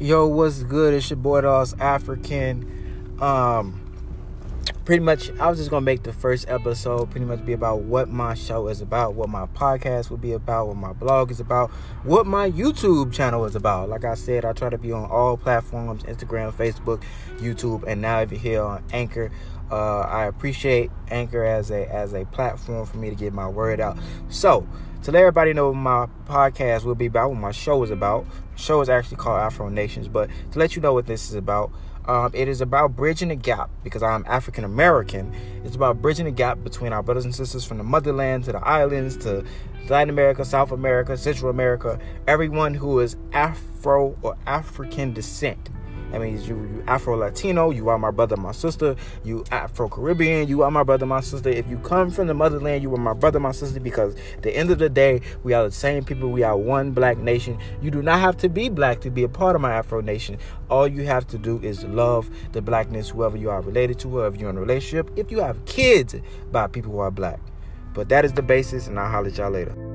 Yo, what's good? It's your boy Lost African. Um, pretty much, I was just gonna make the first episode pretty much be about what my show is about, what my podcast will be about, what my blog is about, what my YouTube channel is about. Like I said, I try to be on all platforms: Instagram, Facebook, YouTube, and now over here on Anchor. Uh, I appreciate Anchor as a as a platform for me to get my word out. So to let everybody know what my podcast will be about, what my show is about. Show is actually called Afro Nations, but to let you know what this is about, um, it is about bridging the gap because I'm African American. It's about bridging the gap between our brothers and sisters from the motherland to the islands to Latin America, South America, Central America, everyone who is Afro or African descent. That means you, you Afro Latino, you are my brother, my sister. You Afro Caribbean, you are my brother, my sister. If you come from the motherland, you are my brother, my sister. Because at the end of the day, we are the same people. We are one black nation. You do not have to be black to be a part of my Afro nation. All you have to do is love the blackness, whoever you are related to, whoever you're in a relationship. If you have kids by people who are black. But that is the basis, and I'll holler at y'all later.